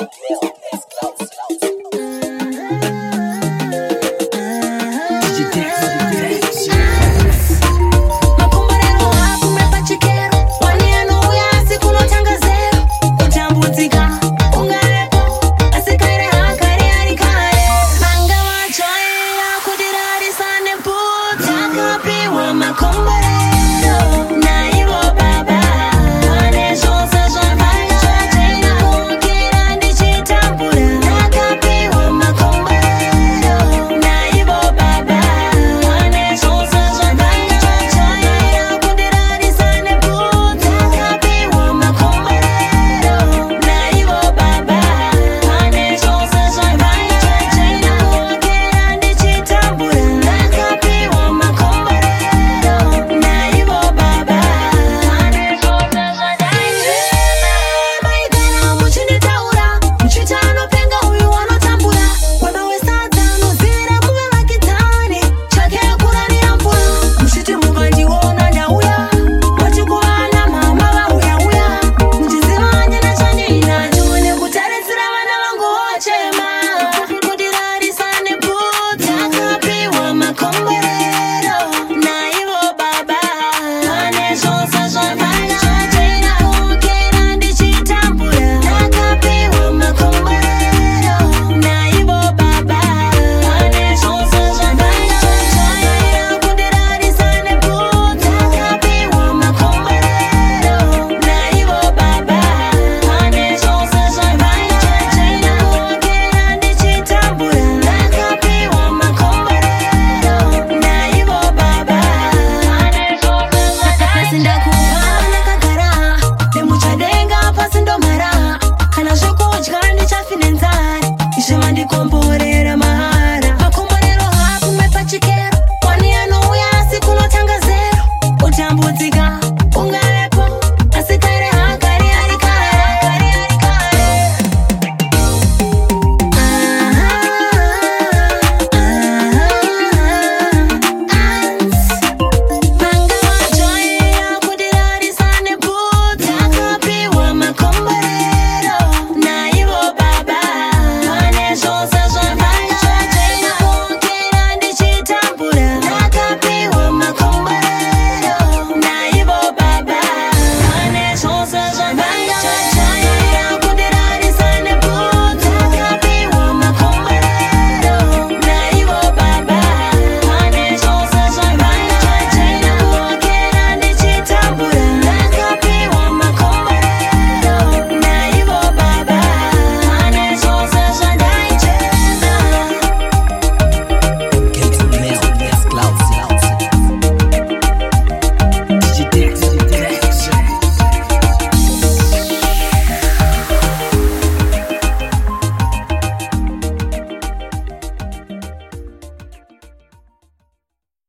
makomborero finenzani ishema ndikombo